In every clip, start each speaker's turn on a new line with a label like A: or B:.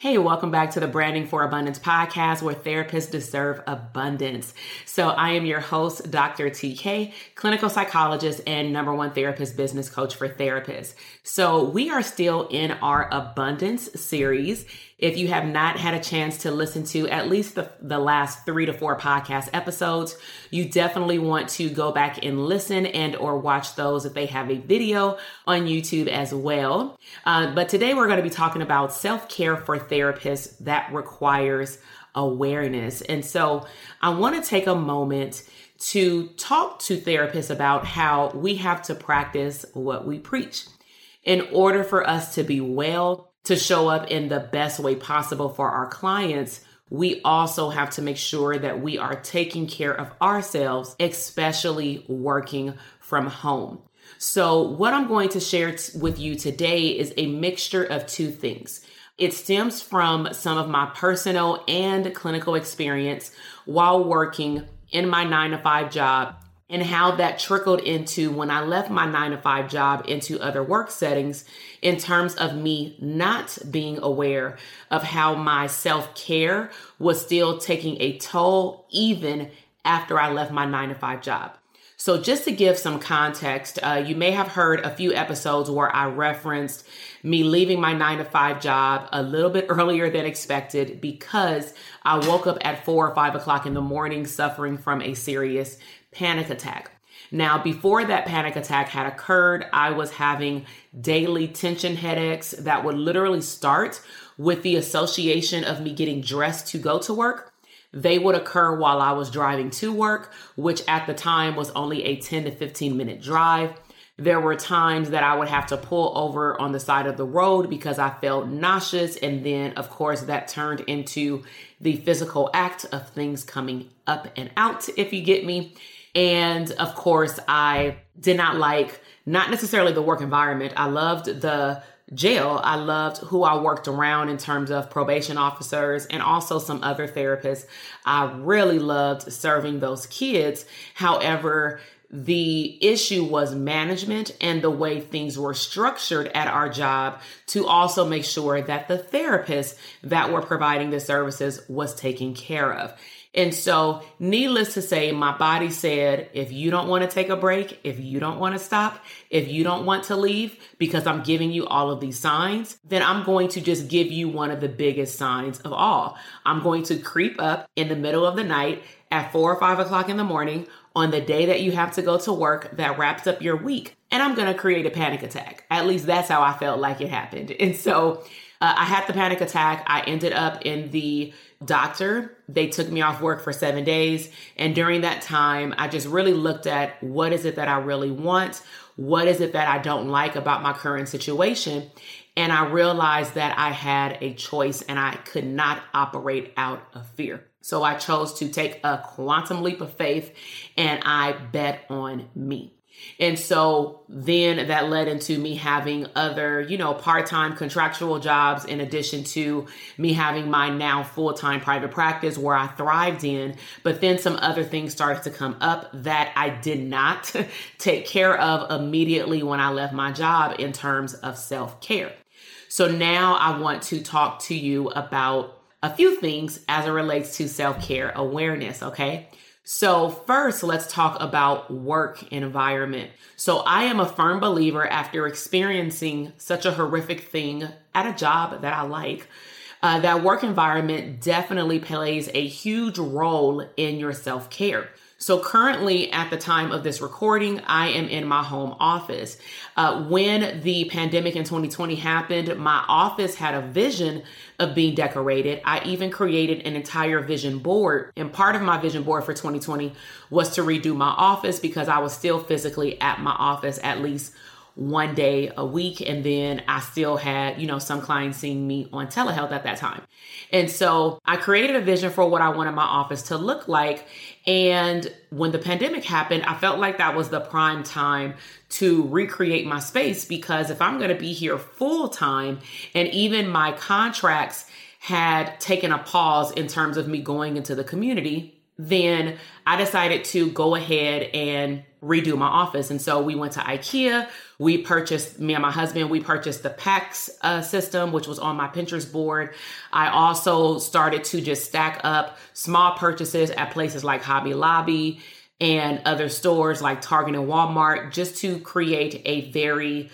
A: Hey, welcome back to the Branding for Abundance podcast where therapists deserve abundance. So, I am your host, Dr. TK, clinical psychologist and number one therapist business coach for therapists. So, we are still in our abundance series. If you have not had a chance to listen to at least the, the last three to four podcast episodes, you definitely want to go back and listen and or watch those if they have a video on YouTube as well. Uh, but today we're going to be talking about self-care for therapists that requires awareness. And so I want to take a moment to talk to therapists about how we have to practice what we preach in order for us to be well to show up in the best way possible for our clients, we also have to make sure that we are taking care of ourselves, especially working from home. So, what I'm going to share t- with you today is a mixture of two things. It stems from some of my personal and clinical experience while working in my nine to five job and how that trickled into when I left my nine to five job into other work settings in terms of me not being aware of how my self care was still taking a toll even after I left my nine to five job. So, just to give some context, uh, you may have heard a few episodes where I referenced me leaving my nine to five job a little bit earlier than expected because I woke up at four or five o'clock in the morning suffering from a serious panic attack. Now, before that panic attack had occurred, I was having daily tension headaches that would literally start with the association of me getting dressed to go to work. They would occur while I was driving to work, which at the time was only a 10 to 15 minute drive. There were times that I would have to pull over on the side of the road because I felt nauseous. And then, of course, that turned into the physical act of things coming up and out, if you get me. And of course, I did not like not necessarily the work environment. I loved the jail. I loved who I worked around in terms of probation officers and also some other therapists. I really loved serving those kids. However, the issue was management and the way things were structured at our job to also make sure that the therapists that were providing the services was taken care of. And so, needless to say, my body said, if you don't want to take a break, if you don't want to stop, if you don't want to leave, because I'm giving you all of these signs, then I'm going to just give you one of the biggest signs of all. I'm going to creep up in the middle of the night at four or five o'clock in the morning on the day that you have to go to work that wraps up your week. And I'm going to create a panic attack. At least that's how I felt like it happened. And so uh, I had the panic attack. I ended up in the doctor. They took me off work for seven days. And during that time, I just really looked at what is it that I really want? What is it that I don't like about my current situation? And I realized that I had a choice and I could not operate out of fear. So I chose to take a quantum leap of faith and I bet on me. And so then that led into me having other, you know, part time contractual jobs in addition to me having my now full time private practice where I thrived in. But then some other things started to come up that I did not take care of immediately when I left my job in terms of self care. So now I want to talk to you about a few things as it relates to self care awareness, okay? So, first, let's talk about work environment. So, I am a firm believer after experiencing such a horrific thing at a job that I like. Uh, that work environment definitely plays a huge role in your self care. So, currently, at the time of this recording, I am in my home office. Uh, when the pandemic in 2020 happened, my office had a vision of being decorated. I even created an entire vision board. And part of my vision board for 2020 was to redo my office because I was still physically at my office at least one day a week. And then I still had, you know, some clients seeing me on telehealth at that time. And so I created a vision for what I wanted my office to look like. And when the pandemic happened, I felt like that was the prime time to recreate my space because if I'm going to be here full time and even my contracts had taken a pause in terms of me going into the community, then I decided to go ahead and redo my office. And so we went to IKEA. We purchased, me and my husband, we purchased the PAX uh, system, which was on my Pinterest board. I also started to just stack up small purchases at places like Hobby Lobby and other stores like Target and Walmart just to create a very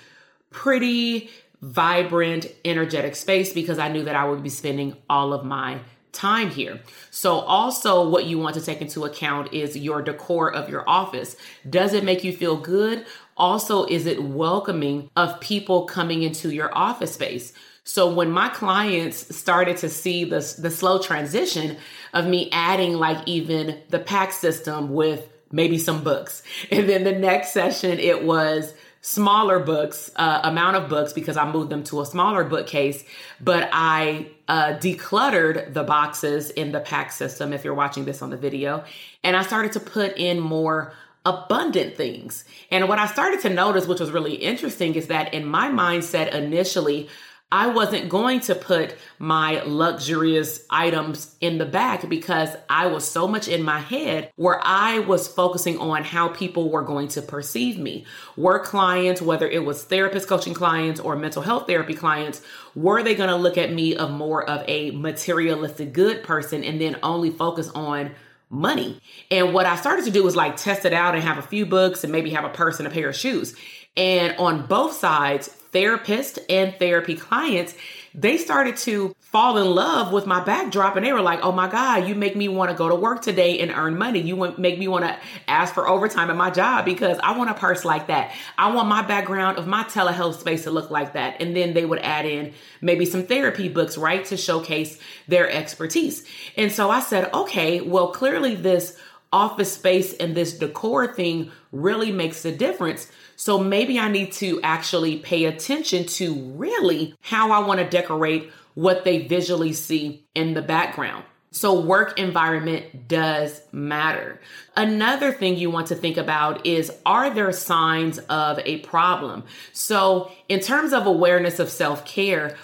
A: pretty, vibrant, energetic space because I knew that I would be spending all of my time here. So, also, what you want to take into account is your decor of your office. Does it make you feel good? Also, is it welcoming of people coming into your office space? So when my clients started to see the, the slow transition of me adding like even the PAX system with maybe some books. And then the next session, it was smaller books, uh, amount of books because I moved them to a smaller bookcase, but I uh, decluttered the boxes in the PAX system if you're watching this on the video. And I started to put in more abundant things. And what I started to notice, which was really interesting, is that in my mindset initially, I wasn't going to put my luxurious items in the back because I was so much in my head where I was focusing on how people were going to perceive me. Were clients, whether it was therapist coaching clients or mental health therapy clients, were they going to look at me of more of a materialistic good person and then only focus on money. And what I started to do was like test it out and have a few books and maybe have a purse and a pair of shoes. And on both sides, therapists and therapy clients, they started to fall in love with my backdrop and they were like, oh my God, you make me want to go to work today and earn money. You make me want to ask for overtime at my job because I want a purse like that. I want my background of my telehealth space to look like that. And then they would add in maybe some therapy books, right, to showcase their expertise. And so I said, okay, well, clearly this office space and this decor thing really makes a difference. So maybe I need to actually pay attention to really how I want to decorate what they visually see in the background. So, work environment does matter. Another thing you want to think about is are there signs of a problem? So, in terms of awareness of self care,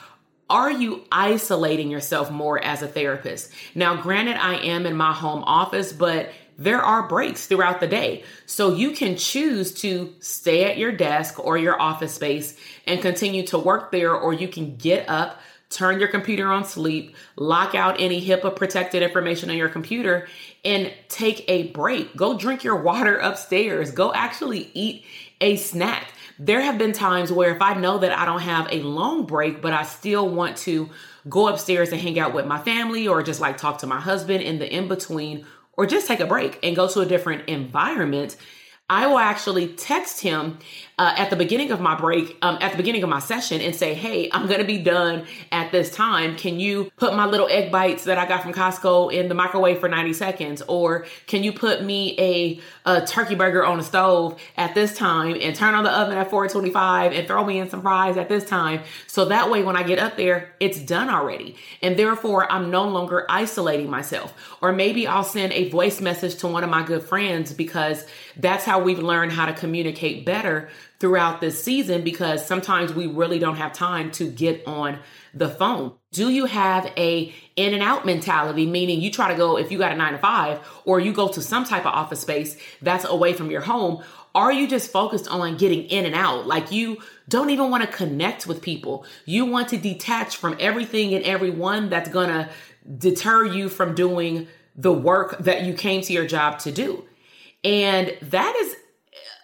A: are you isolating yourself more as a therapist? Now, granted, I am in my home office, but there are breaks throughout the day. So you can choose to stay at your desk or your office space and continue to work there, or you can get up, turn your computer on sleep, lock out any HIPAA protected information on your computer, and take a break. Go drink your water upstairs. Go actually eat a snack. There have been times where if I know that I don't have a long break, but I still want to go upstairs and hang out with my family or just like talk to my husband in the in between or just take a break and go to a different environment, I will actually text him uh, at the beginning of my break, um, at the beginning of my session, and say, Hey, I'm going to be done at this time. Can you put my little egg bites that I got from Costco in the microwave for 90 seconds? Or can you put me a, a turkey burger on the stove at this time and turn on the oven at 425 and throw me in some fries at this time? So that way, when I get up there, it's done already. And therefore, I'm no longer isolating myself. Or maybe I'll send a voice message to one of my good friends because that's how we've learned how to communicate better throughout this season because sometimes we really don't have time to get on the phone. Do you have a in and out mentality meaning you try to go if you got a 9 to 5 or you go to some type of office space that's away from your home are you just focused on getting in and out? Like you don't even want to connect with people. You want to detach from everything and everyone that's going to deter you from doing the work that you came to your job to do. And that is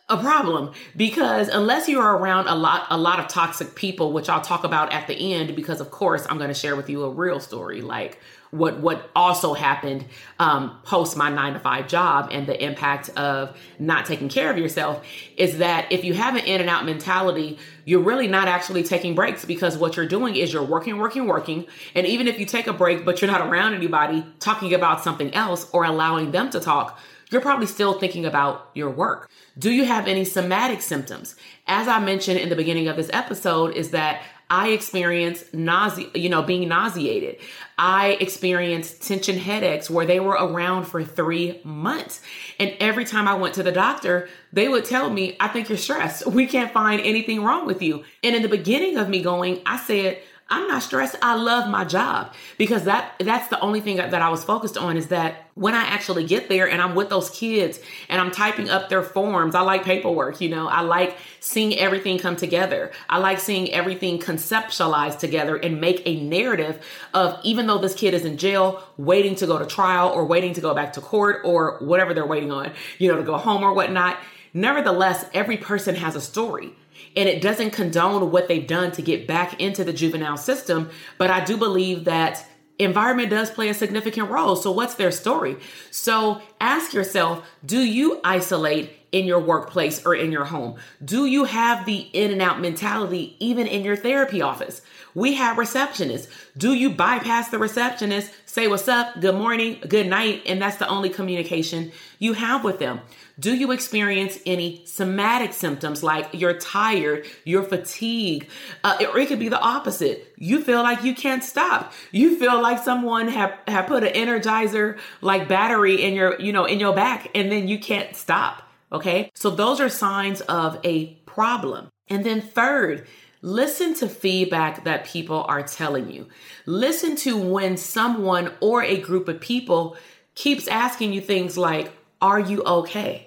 A: a problem because unless you're around a lot a lot of toxic people which I'll talk about at the end because of course I'm going to share with you a real story. Like what what also happened um, post my nine to five job and the impact of not taking care of yourself is that if you have an in and out mentality you're really not actually taking breaks because what you're doing is you're working working working and even if you take a break but you're not around anybody talking about something else or allowing them to talk you're probably still thinking about your work. Do you have any somatic symptoms? As I mentioned in the beginning of this episode, is that I experience nausea, you know, being nauseated. I experienced tension headaches where they were around for three months. And every time I went to the doctor, they would tell me, I think you're stressed. We can't find anything wrong with you. And in the beginning of me going, I said, I'm not stressed. I love my job because that that's the only thing that I was focused on is that when I actually get there and I'm with those kids and I'm typing up their forms, I like paperwork, you know. I like seeing everything come together. I like seeing everything conceptualized together and make a narrative of even though this kid is in jail, waiting to go to trial or waiting to go back to court or whatever they're waiting on, you know, to go home or whatnot. Nevertheless, every person has a story and it doesn't condone what they've done to get back into the juvenile system. But I do believe that environment does play a significant role. So, what's their story? So, ask yourself do you isolate in your workplace or in your home? Do you have the in and out mentality even in your therapy office? We have receptionists. Do you bypass the receptionist, say what's up, good morning, good night, and that's the only communication you have with them? Do you experience any somatic symptoms like you're tired, you're fatigued, uh, or it could be the opposite? You feel like you can't stop. You feel like someone have, have put an energizer like battery in your, you know, in your back and then you can't stop. Okay. So those are signs of a problem. And then third, Listen to feedback that people are telling you. Listen to when someone or a group of people keeps asking you things like, Are you okay?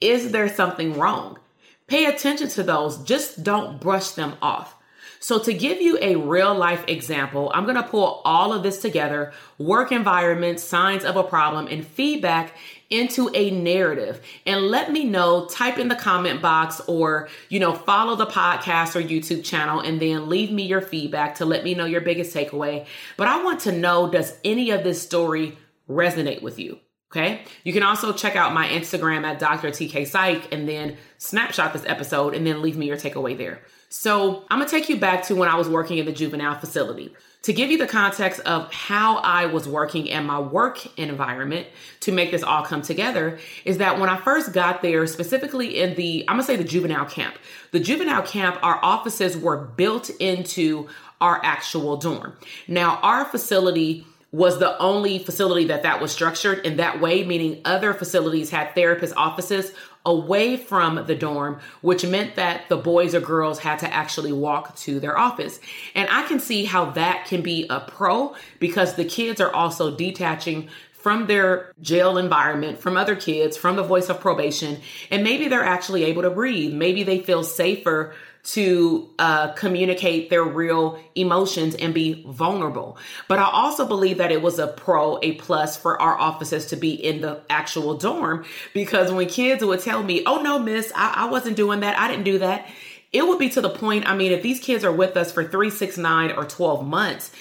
A: Is there something wrong? Pay attention to those, just don't brush them off. So, to give you a real life example, I'm to pull all of this together work environment, signs of a problem, and feedback into a narrative and let me know type in the comment box or you know follow the podcast or youtube channel and then leave me your feedback to let me know your biggest takeaway but i want to know does any of this story resonate with you Okay. You can also check out my Instagram at Dr. TK Psych and then snapshot this episode and then leave me your takeaway there. So I'm going to take you back to when I was working in the juvenile facility. To give you the context of how I was working in my work environment to make this all come together, is that when I first got there, specifically in the, I'm gonna say the juvenile camp, the juvenile camp, our offices were built into our actual dorm. Now, our facility was the only facility that that was structured in that way, meaning other facilities had therapist offices away from the dorm, which meant that the boys or girls had to actually walk to their office. And I can see how that can be a pro because the kids are also detaching from their jail environment, from other kids, from the voice of probation, and maybe they're actually able to breathe. Maybe they feel safer to uh, communicate their real emotions and be vulnerable. But I also believe that it was a pro, a plus for our offices to be in the actual dorm because when kids would tell me, oh no, miss, I, I wasn't doing that, I didn't do that, it would be to the point, I mean, if these kids are with us for three, six, nine, or 12 months,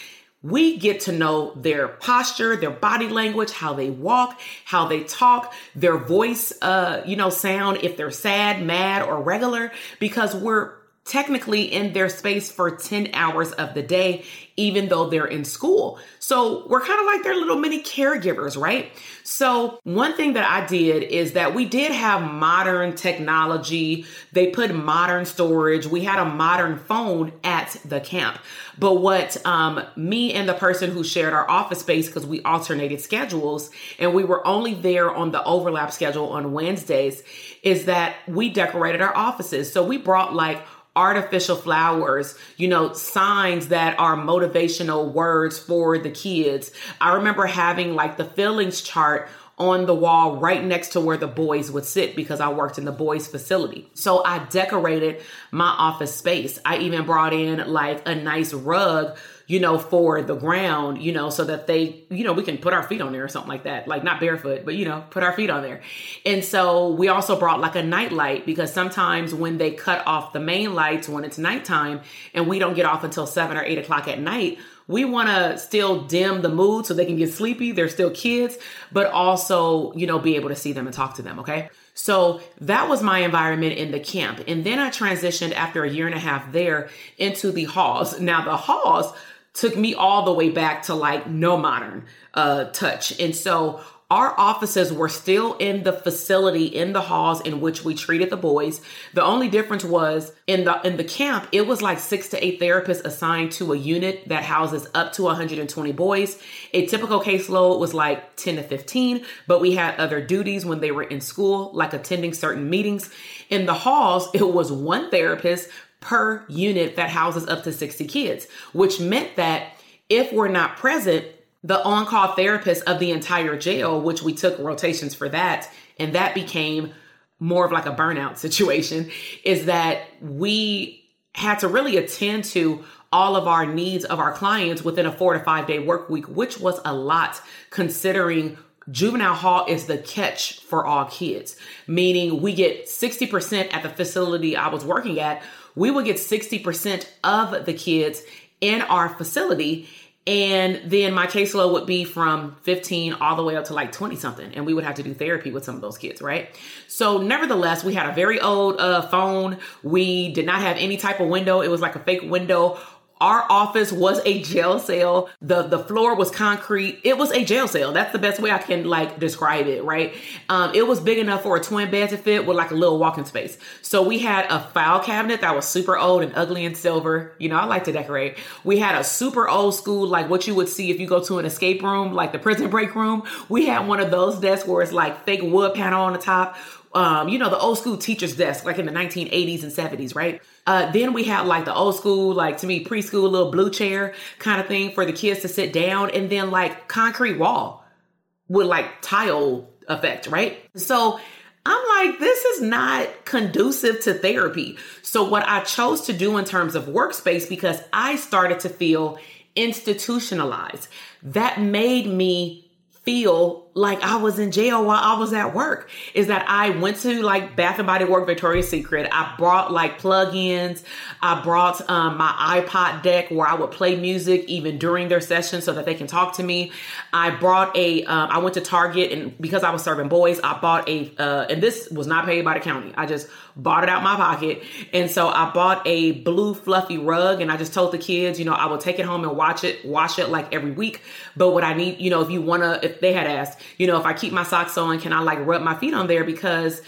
A: we get to know their posture, their body language, how they walk, how they talk, their voice, uh, you know, sound, if they're sad, mad, or regular, because we're technically in their space for 10 hours of the day, even though they're in school. So we're kind of like their little mini caregivers, right? So one thing that I did is that we did have modern technology. They put modern storage. We had a modern phone at the camp. But what um, me and the person who shared our office space, because we alternated schedules and we were only there on the overlap schedule on Wednesdays, is that we decorated our offices. So we brought like artificial flowers, you know, signs that are motivational words for the kids. I remember having like the feelings chart on the wall right next to where the boys would sit because I worked in the boys facility. So I decorated my office space. I even brought in like a nice rug you know, for the ground, you know, so that they, you know, we can put our feet on there or something like that. Like not barefoot, but you know, put our feet on there. And so we also brought like a night light because sometimes when they cut off the main lights when it's nighttime and we don't get off until seven or eight o'clock at night, we want to still dim the mood so they can get sleepy. They're still kids, but also, you know, be able to see them and talk to them. Okay. So that was my environment in the camp. And then I transitioned after a year and a half there into the halls. Now, the halls, took me all the way back to like no modern uh, touch. And so our offices were still in the facility in the halls in which we treated the boys. The only difference was in the in the camp, it was like 6 to 8 therapists assigned to a unit that houses up to 120 boys. A typical caseload was like 10 to 15, but we had other duties when they were in school like attending certain meetings. In the halls, it was one therapist per unit that houses up to 60 kids, which meant that if we're not present, the on call therapist of the entire jail, which we took rotations for that, and that became more of like a burnout situation, is that we had to really attend to all of our needs of our clients within a four to five day work week, which was a lot considering juvenile hall is the catch for all kids, meaning we get 60% at the facility I was working at we would get 60% of the kids in our facility. And then my caseload would be from 15 all the way up to like 20 something. And we would have to do therapy with some of those kids, right? So, nevertheless, we had a very old uh, phone. We did not have any type of window. It was like a fake window our office was a jail cell. The the floor was concrete. It was a jail cell. That's the best way I can like describe it, right? Um, it was big enough for a twin bed to fit with like a little walking space. So we had a file cabinet that was super old and ugly and silver. You know, I like to decorate. We had a super old school, like what you would see if you go to an escape room, like the prison break room. We had one of those desks where it's like fake wood panel on the top um, you know, the old school teacher's desk, like in the 1980s and 70s, right? Uh, then we had like the old school, like to me, preschool little blue chair kind of thing for the kids to sit down, and then like concrete wall with like tile effect, right? So I'm like, this is not conducive to therapy. So, what I chose to do in terms of workspace, because I started to feel institutionalized, that made me feel like I was in jail while I was at work is that I went to like Bath and Body Work Victoria's Secret. I brought like plugins. I brought um, my iPod deck where I would play music even during their session so that they can talk to me. I brought a. Um, I went to Target and because I was serving boys, I bought a, uh, and this was not paid by the county. I just bought it out my pocket. And so I bought a blue fluffy rug and I just told the kids, you know, I will take it home and watch it, wash it like every week. But what I need, you know, if you want to, if they had asked, you know, if I keep my socks on, can I like rub my feet on there? Because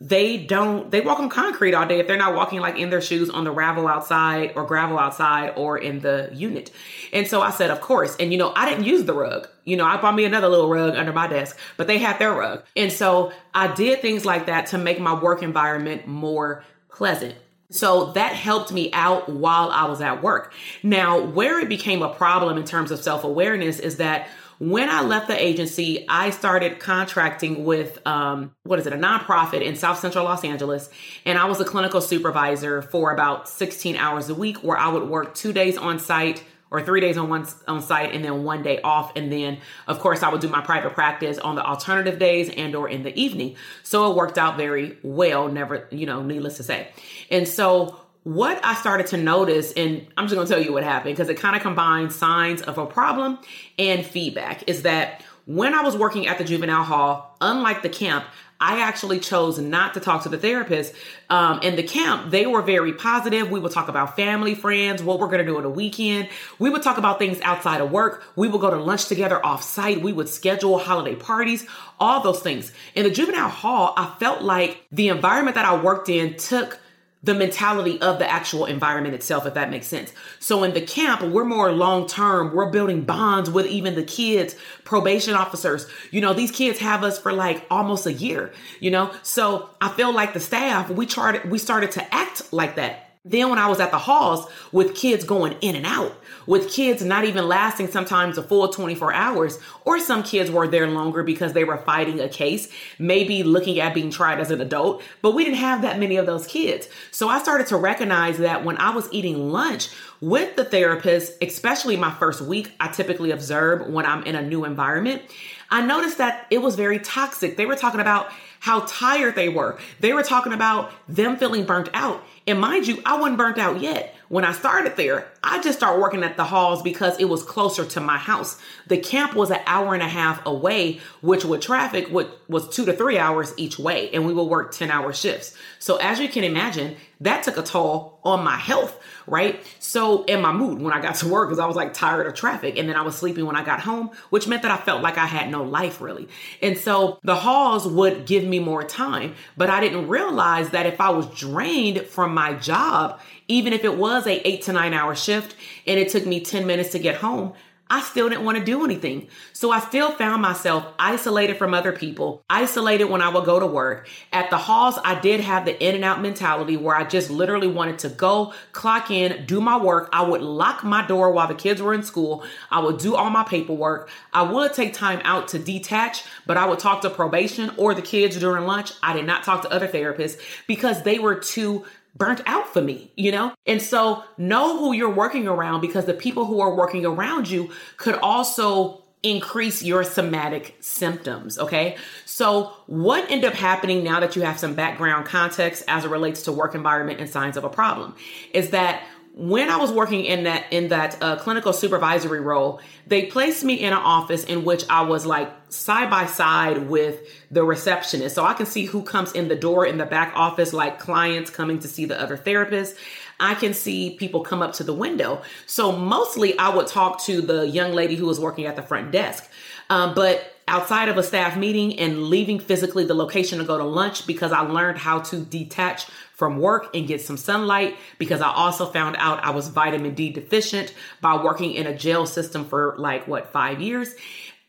A: they don't they walk on concrete all day if they're not walking like in their shoes on the gravel outside or gravel outside or in the unit. And so i said of course. And you know i didn't use the rug. You know i bought me another little rug under my desk but they had their rug. And so i did things like that to make my work environment more pleasant. So that helped me out while I was at work. Now, where it became a problem in terms of self awareness is that when I left the agency, I started contracting with um, what is it, a nonprofit in South Central Los Angeles, and I was a clinical supervisor for about 16 hours a week, where I would work two days on site or three days on one on site and then one day off. And then of course i would do my private practice on the alternative days and or in the evening. So it worked out very well never you know needless to say. And so what I started to notice, and I'm just gonna tell you what happened because it kind of combines signs of a problem and feedback, is that when I was working at the juvenile hall, unlike the camp, I actually chose not to talk to the therapist. Um, in the camp, they were very positive. We would talk about family, friends, what we're going to do on the weekend. We would talk about things outside of work. We would go to lunch together off site. We would schedule holiday parties, all those things. In the juvenile hall, I felt like the environment that I worked in took the mentality of the actual environment itself, if that makes sense. So in the camp, we're more long term. We're building bonds with even the kids, probation officers. You know, these kids have us for like almost a year, you know? So I feel like the staff, we started, we started to act like that then when I was at the halls with kids going in and out, with kids not even lasting sometimes a full 24 hours, or some kids were there longer because they were fighting a case, maybe looking at being tried as an adult, but we didn't have that many of those kids. So I started to recognize that when I was eating lunch with the therapist, especially my first week, I typically observe when I'm in a new environment. I noticed that it was very toxic. They were talking about how tired they were. They were talking about them feeling burnt out. And mind you, I wasn't burnt out yet. When I started there, I just started working at the halls because it was closer to my house. The camp was an hour and a half away, which with traffic was two to three hours each way, and we would work 10 hour shifts. So as you can imagine, that took a toll on my health, right? So in my mood when I got to work, because I was like tired of traffic, and then I was sleeping when I got home, which meant that I felt like I had no life really. And so the halls would give me more time, but I didn't realize that if I was drained from my job, even if it was a eight to nine hour shift and it took me 10 minutes to get home, I still didn't want to do anything. So I still found myself isolated from other people, isolated when I would go to work. At the halls, I did have the in and out mentality where I just literally wanted to go, clock in, do my work. I would lock my door while the kids were in school. I would do all my paperwork. I would take time out to detach, but I would talk to probation or the kids during lunch. I did not talk to other therapists because they were too burnt out for me, you know? And so know who you're working around because the people who are working around you could also increase your somatic symptoms. Okay. So, what end up happening now that you have some background context as it relates to work environment and signs of a problem is that when I was working in that in that uh, clinical supervisory role, they placed me in an office in which I was like side by side with the receptionist, so I can see who comes in the door in the back office, like clients coming to see the other therapist. I can see people come up to the window. So mostly, I would talk to the young lady who was working at the front desk, um, but outside of a staff meeting and leaving physically the location to go to lunch because I learned how to detach from work and get some sunlight because I also found out I was vitamin D deficient by working in a jail system for like what, five years.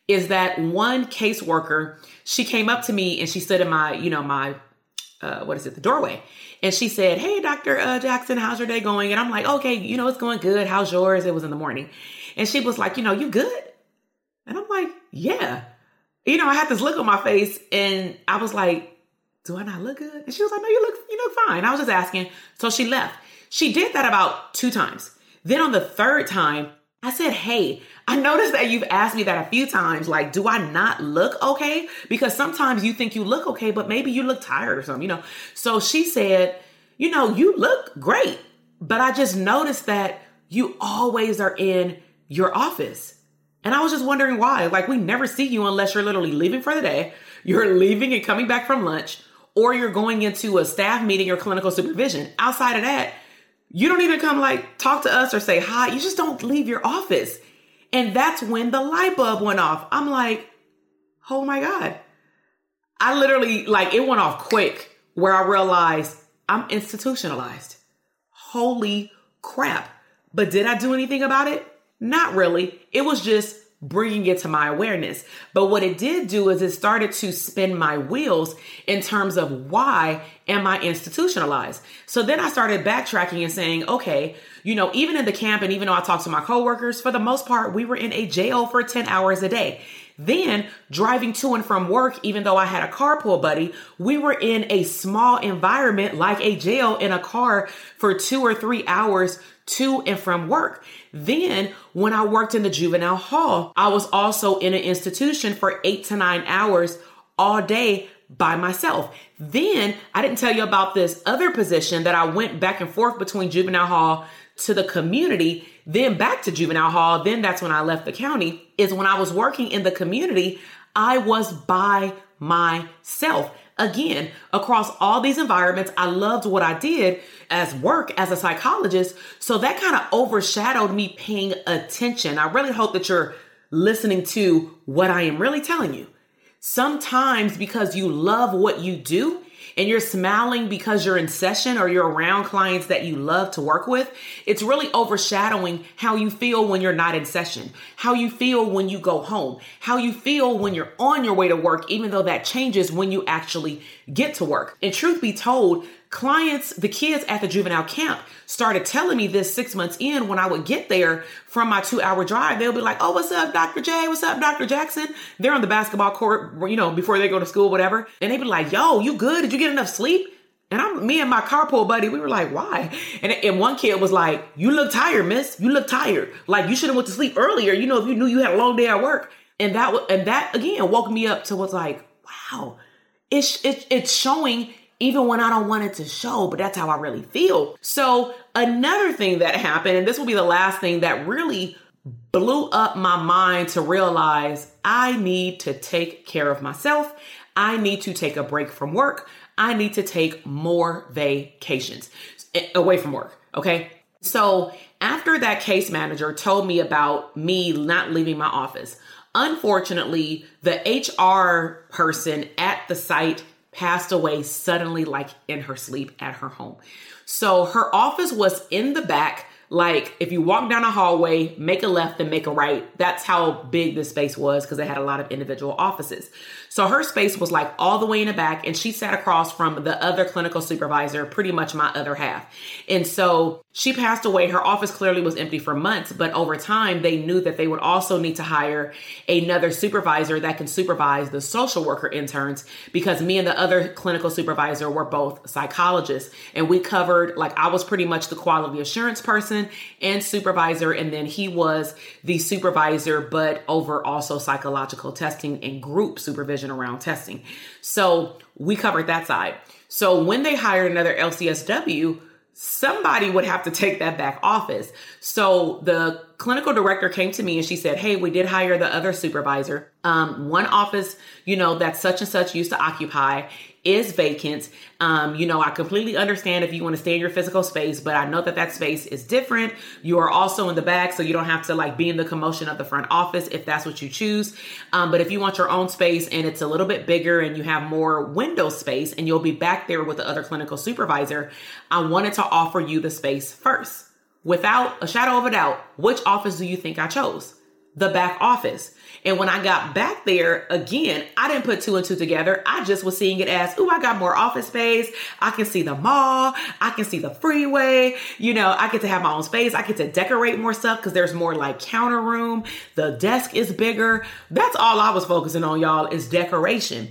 A: Is that one caseworker, she came up to me and she stood in my, you know, my, uh, what is it, the doorway. And she said, Hey, Dr. Uh, Jackson, how's your day going? And I'm like, Okay, you know, it's going good. How's yours? It was in the morning. And she was like, You know, you good? And I'm like, Yeah. You know, I had this look on my face and I was like, do I not look good? And she was like, no, you look, you look fine. I was just asking. So she left. She did that about two times. Then on the third time, I said, Hey, I noticed that you've asked me that a few times. Like, do I not look okay? Because sometimes you think you look okay, but maybe you look tired or something, you know? So she said, You know, you look great, but I just noticed that you always are in your office. And I was just wondering why. Like, we never see you unless you're literally leaving for the day, you're leaving and coming back from lunch, or you're going into a staff meeting or clinical supervision. Outside of that, you don't even come like talk to us or say hi. You just don't leave your office. And that's when the light bulb went off. I'm like, oh my God. I literally, like, it went off quick where I realized I'm institutionalized. Holy crap. But did I do anything about it? Not really. It was just bringing it to my awareness. But what it did do is it started to spin my wheels in terms of why am I institutionalized? So then I started backtracking and saying, okay, you know, even in the camp and even though I talked to my coworkers, for the most part, we were in a jail for 10 hours a day. Then driving to and from work, even though I had a carpool buddy, we were in a small environment like a jail in a car for two or three hours to and from work. Then, when I worked in the juvenile hall, I was also in an institution for eight to nine hours all day by myself. Then I didn't tell you about this other position that I went back and forth between juvenile hall to the community, then back to juvenile hall. Then that's when I left the county, is when I was working in the community, I was by myself. Again, across all these environments, I loved what I did as work as a psychologist. So that kind of overshadowed me paying attention. I really hope that you're listening to what I am really telling you. Sometimes because you love what you do, and you're smiling because you're in session or you're around clients that you love to work with, it's really overshadowing how you feel when you're not in session, how you feel when you go home, how you feel when you're on your way to work, even though that changes when you actually get to work. And truth be told, clients, the kids at the juvenile camp started telling me this six months in when I would get there from my two hour drive. They'll be like, Oh, what's up, Dr. J? What's up, Dr. Jackson? They're on the basketball court, you know, before they go to school, whatever. And they'd be like, Yo, you good? Did you get enough sleep? And I'm me and my carpool buddy, we were like, why? And, and one kid was like, You look tired, miss. You look tired. Like you should have went to sleep earlier, you know, if you knew you had a long day at work. And that and that again woke me up to what's like, wow, it's it's it's showing even when I don't want it to show, but that's how I really feel. So, another thing that happened, and this will be the last thing that really blew up my mind to realize I need to take care of myself. I need to take a break from work. I need to take more vacations eh, away from work. Okay. So, after that case manager told me about me not leaving my office, unfortunately, the HR person at the site passed away suddenly, like in her sleep at her home. So her office was in the back like if you walk down a hallway, make a left and make a right. That's how big this space was because they had a lot of individual offices. So her space was like all the way in the back, and she sat across from the other clinical supervisor, pretty much my other half. And so she passed away. Her office clearly was empty for months, but over time, they knew that they would also need to hire another supervisor that can supervise the social worker interns because me and the other clinical supervisor were both psychologists. And we covered, like, I was pretty much the quality assurance person and supervisor, and then he was the supervisor, but over also psychological testing and group supervision around testing. So we covered that side. So when they hired another LCSW, somebody would have to take that back office. So the clinical director came to me and she said, Hey, we did hire the other supervisor. Um, one office, you know, that such and such used to occupy is vacant. Um, you know, I completely understand if you want to stay in your physical space, but I know that that space is different. You are also in the back, so you don't have to like be in the commotion of the front office if that's what you choose. Um, but if you want your own space and it's a little bit bigger and you have more window space and you'll be back there with the other clinical supervisor, I wanted to offer you the space first. Without a shadow of a doubt, which office do you think I chose? The back office. And when I got back there again, I didn't put two and two together. I just was seeing it as, oh, I got more office space. I can see the mall. I can see the freeway. You know, I get to have my own space. I get to decorate more stuff because there's more like counter room. The desk is bigger. That's all I was focusing on, y'all, is decoration.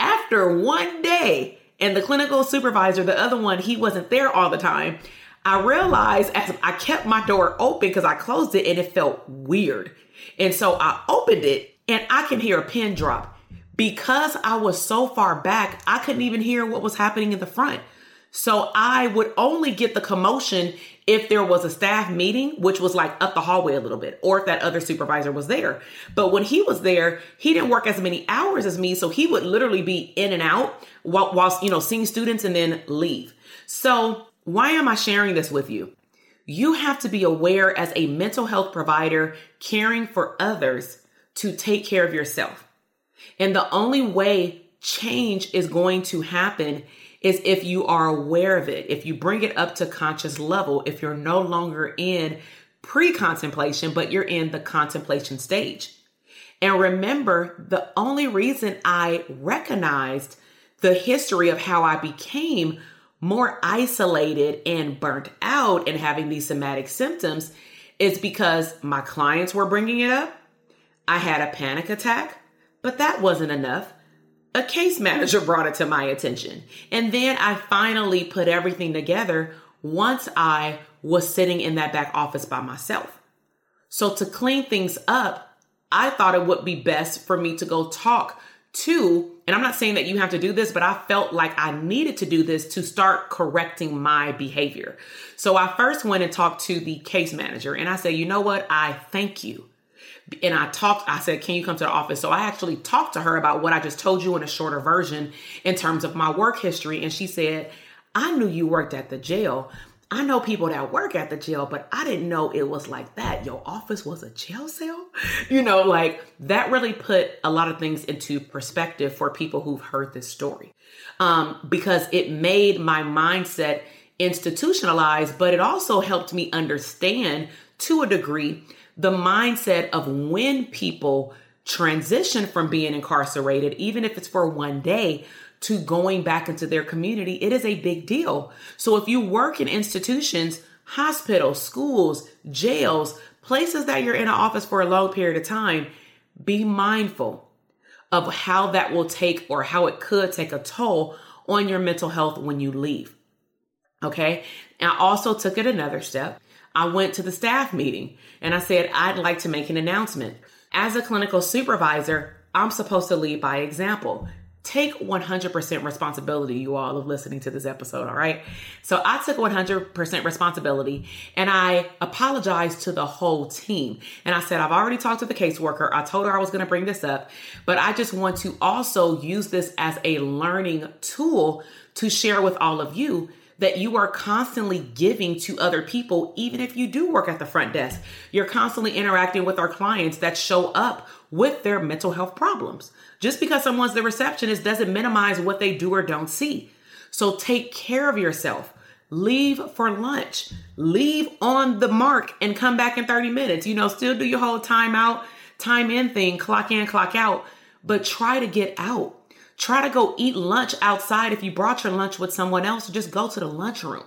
A: After one day, and the clinical supervisor, the other one, he wasn't there all the time. I realized as I kept my door open because I closed it and it felt weird. And so I opened it and I can hear a pin drop. Because I was so far back, I couldn't even hear what was happening in the front. So I would only get the commotion if there was a staff meeting, which was like up the hallway a little bit, or if that other supervisor was there. But when he was there, he didn't work as many hours as me. So he would literally be in and out while, whilst, you know, seeing students and then leave. So why am I sharing this with you? You have to be aware as a mental health provider caring for others to take care of yourself. And the only way change is going to happen is if you are aware of it, if you bring it up to conscious level, if you're no longer in pre contemplation, but you're in the contemplation stage. And remember, the only reason I recognized the history of how I became more isolated and burnt out and having these somatic symptoms is because my clients were bringing it up. I had a panic attack, but that wasn't enough. A case manager brought it to my attention. And then I finally put everything together once I was sitting in that back office by myself. So to clean things up, I thought it would be best for me to go talk Two, and I'm not saying that you have to do this, but I felt like I needed to do this to start correcting my behavior. So I first went and talked to the case manager and I said, you know what? I thank you. And I talked, I said, can you come to the office? So I actually talked to her about what I just told you in a shorter version in terms of my work history. And she said, I knew you worked at the jail, I know people that work at the jail, but I didn't know it was like that. Your office was a jail cell? You know, like that really put a lot of things into perspective for people who've heard this story. Um, because it made my mindset institutionalized, but it also helped me understand to a degree the mindset of when people transition from being incarcerated, even if it's for one day, to going back into their community, it is a big deal. So if you work in institutions, hospitals, schools, jails, places that you're in an office for a long period of time, be mindful of how that will take or how it could take a toll on your mental health when you leave. Okay. I also took it another step. I went to the staff meeting and I said, I'd like to make an announcement. As a clinical supervisor, I'm supposed to lead by example take 100% responsibility, you all, of listening to this episode, all right? So I took 100% responsibility and I apologized to the whole team. And I said, I've already talked to the caseworker. I told her I was going to bring this up, but I just want to also use this as a learning tool to share with all of you that you are constantly giving to other people, even if you do work at the front desk. You're constantly interacting with our clients that show up with their mental health problems. Just because someone's the receptionist doesn't minimize what they do or don't see. So take care of yourself. Leave for lunch. Leave on the mark and come back in 30 minutes. You know, still do your whole time out, time in thing, clock in, clock out, but try to get out. Try to go eat lunch outside. If you brought your lunch with someone else, just go to the lunchroom.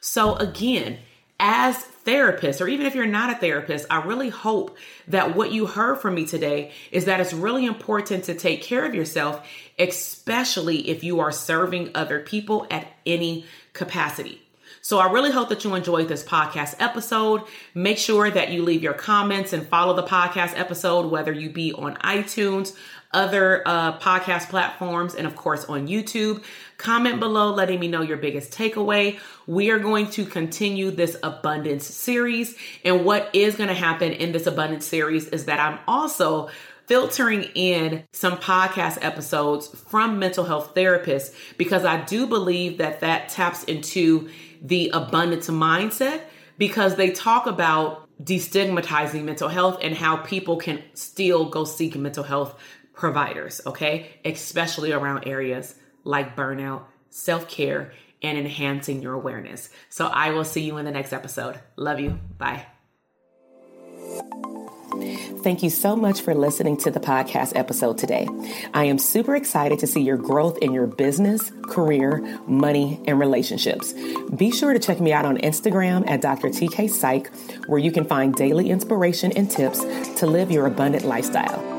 A: So again, as therapists, or even if you're not a therapist, I really hope that what you heard from me today is that it's really important to take care of yourself, especially if you are serving other people at any capacity. So I really hope that you enjoyed this podcast episode. Make sure that you leave your comments and follow the podcast episode, whether you be on iTunes, other uh, podcast platforms, and of course on YouTube. Comment below letting me know your biggest takeaway. We are going to continue this abundance series. And what is going to happen in this abundance series is that I'm also filtering in some podcast episodes from mental health therapists because I do believe that that taps into the abundance mindset because they talk about destigmatizing mental health and how people can still go seek mental health providers, okay? Especially around areas like burnout, self care, and enhancing your awareness. So I will see you in the next episode. Love you. Bye. Thank you so much for listening to the podcast episode today. I am super excited to see your growth in your business, career, money, and relationships. Be sure to check me out on Instagram at Dr. TK Psych, where you can find daily inspiration and tips to live your abundant lifestyle.